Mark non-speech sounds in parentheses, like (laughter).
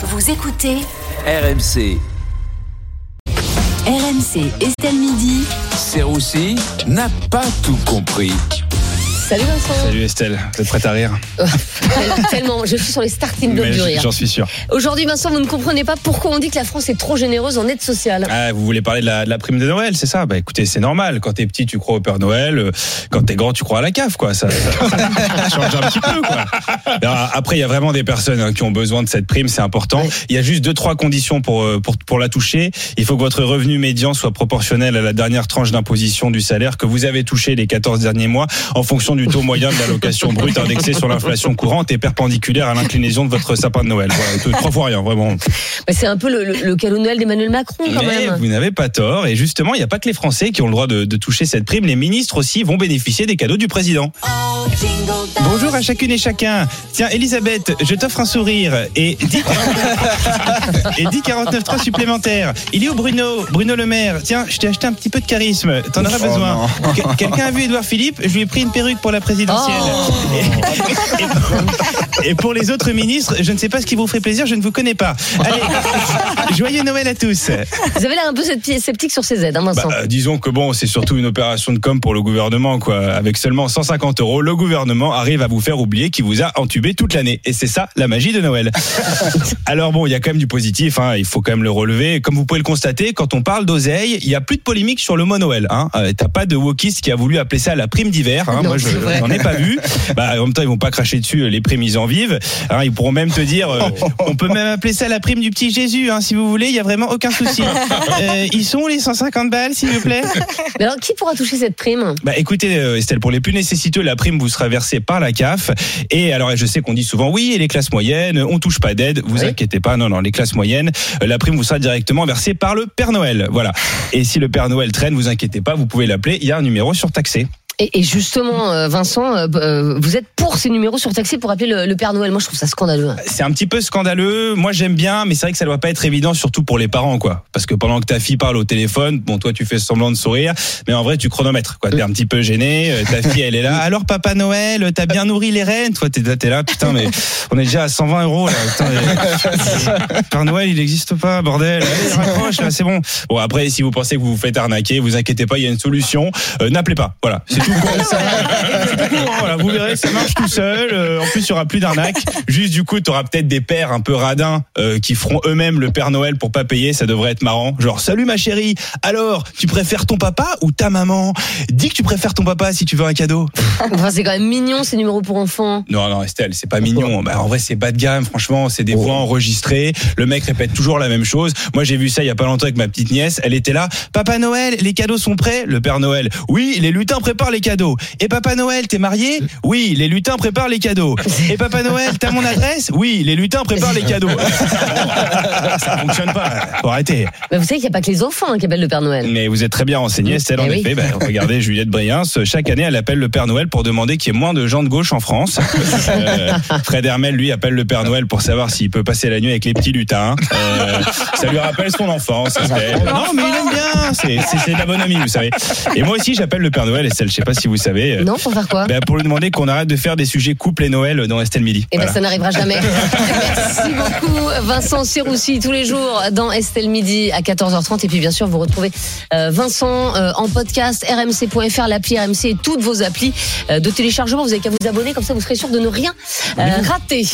Vous écoutez RMC, RMC Estelle Midi. Serroussi n'a pas tout compris. Salut Vincent. Salut Estelle, vous êtes prête à rire (laughs) Tellement, je suis sur les starting blocks du rire. J'en suis sûr. Aujourd'hui, Vincent, vous ne comprenez pas pourquoi on dit que la France est trop généreuse en aide sociale. Ah, vous voulez parler de la, de la prime de Noël, c'est ça? Bah écoutez, c'est normal. Quand t'es petit, tu crois au Père Noël. euh, Quand t'es grand, tu crois à la CAF, quoi. Ça, ça- ça (laughs) change un petit peu, quoi. Alors, après, il y a vraiment des personnes hein, qui ont besoin de cette prime, c'est important. Il y a juste deux, trois conditions pour, euh, pour, pour la toucher. Il faut que votre revenu médian soit proportionnel à la dernière tranche d'imposition du salaire que vous avez touché les 14 derniers mois en fonction du taux moyen de l'allocation brute indexée sur l'inflation courante et perpendiculaire à l'inclinaison de votre sapin de Noël. Voilà, trois fois rien, vraiment. Bah, c'est un peu le, le, le cadeau de Noël d'Emmanuel Macron, quand Mais même. vous n'avez pas tort. Et justement, il n'y a pas que les Français qui ont le droit de, de toucher cette prime. Les ministres aussi vont bénéficier des cadeaux du président. Bonjour à chacune et chacun. Tiens, Elisabeth, je t'offre un sourire et 10, (laughs) et 10 49.3 supplémentaires. Il est où Bruno Bruno Le Maire? Tiens, je t'ai acheté un petit peu de charisme. T'en auras besoin. Que- Quelqu'un a vu Édouard Philippe? Je lui ai pris une perruque pour la présidentielle. Et, et- et pour les autres ministres, je ne sais pas ce qui vous ferait plaisir, je ne vous connais pas. Allez, joyeux Noël à tous. Vous avez l'air un peu scepti- sceptique sur ces aides, hein, Bah, Vincent. euh, disons que bon, c'est surtout une opération de com pour le gouvernement, quoi. Avec seulement 150 euros, le gouvernement arrive à vous faire oublier qu'il vous a entubé toute l'année. Et c'est ça, la magie de Noël. (laughs) Alors bon, il y a quand même du positif, hein, il faut quand même le relever. Comme vous pouvez le constater, quand on parle d'oseille, il y a plus de polémique sur le mot Noël. Hein. Euh, T'as pas de wokiste qui a voulu appeler ça la prime d'hiver. Hein. Moi, je n'en ai pas vu. Bah, en même temps, ils vont pas cracher dessus euh, les prémises en vive. Hein, ils pourront même te dire, euh, (laughs) on peut même appeler ça la prime du petit Jésus, hein, si vous voulez. Il y a vraiment aucun souci. (laughs) Euh, ils sont où les 150 balles, s'il vous plaît. Mais alors, qui pourra toucher cette prime? Bah écoutez Estelle, pour les plus nécessiteux, la prime vous sera versée par la CAF. Et alors je sais qu'on dit souvent oui, et les classes moyennes, on touche pas d'aide. Vous Oui. inquiétez pas, non non, les classes moyennes, la prime vous sera directement versée par le Père Noël. Voilà. Et si le Père Noël traîne, vous inquiétez pas, vous pouvez l'appeler. Il y a un numéro surtaxé. Et, et justement, euh, Vincent, euh, euh, vous êtes pour ces numéros surtaxés pour appeler le, le Père Noël. Moi, je trouve ça scandaleux. C'est un petit peu scandaleux. Moi, j'aime bien, mais c'est vrai que ça doit pas être évident, surtout pour les parents, quoi. Parce que pendant que ta fille parle au téléphone, bon, toi, tu fais semblant de sourire, mais en vrai, tu chronomètres, quoi. T'es un petit peu gêné. euh, Ta fille, elle est là. (laughs) Alors, papa Noël, t'as bien nourri les reines. Toi, t'es là, putain, mais on est déjà à 120 euros, là. Putain, mais- (laughs) Père Noël, il n'existe pas, bordel. Allez, raccroche, là, c'est bon. Bon, après, si vous pensez que vous vous faites arnaquer, vous inquiétez pas, il y a une solution. Euh, N'appelez pas. Voilà. C'est tout. (laughs) C'est tout court, hein, voilà, vous verrez, ça marche tout seul. Euh, en plus, il y aura plus d'arnaque. Juste du coup, tu auras peut-être des pères un peu radins euh, qui feront eux-mêmes le Père Noël pour pas payer. Ça devrait être marrant. Genre, salut ma chérie. Alors, tu préfères ton papa ou ta maman? Dis que tu préfères ton papa si tu veux un cadeau. (laughs) Enfin, c'est quand même mignon ces numéros pour enfants. Non, non, Estelle, c'est pas mignon. Bah, en vrai, c'est bas de gamme. Franchement, c'est des voix enregistrées. Le mec répète toujours la même chose. Moi, j'ai vu ça il y a pas longtemps avec ma petite nièce. Elle était là. Papa Noël, les cadeaux sont prêts? Le Père Noël. Oui, les lutins préparent les cadeaux. Et Papa Noël, t'es marié Oui, les lutins préparent les cadeaux. Et Papa Noël, t'as mon adresse Oui, les lutins préparent les cadeaux. (laughs) ça fonctionne pas. Faut arrêter. Mais vous savez qu'il n'y a pas que les enfants hein, qui appellent le Père Noël. Mais vous êtes très bien renseigné, Estelle, en Eh oui. effet. Ben, regardez (laughs) Juliette Briens, chaque année, elle appelle le Père Noël pour demander qu'il y ait moins de gens de gauche en France. (laughs) Euh, Fred Hermel, lui, appelle le Père Noël pour savoir s'il peut passer la nuit avec les petits lutins. Euh, ça lui rappelle son enfance. Non, mais il aime bien. C'est- de la bonne amie, vous savez. Et moi aussi, j'appelle le Père Noël, Estelle, je sais pas si vous savez. euh, Non, pour faire quoi ben, pour lui demander qu'on arrête de faire des sujets couple et Noël dans Estelle Midi. Eh ben, Voilà. ça n'arrivera jamais. (laughs) Merci beaucoup, Vincent Serroussi, tous les jours dans Estelle Midi à 14h30. Et puis, bien sûr, vous retrouvez euh, Vincent euh, en podcast, rmc.fr, l'appli RMC et toutes vos applis de téléchargement. Vous avez qu'à vous abonner, comme ça, vous serez sûr de ne rien rater.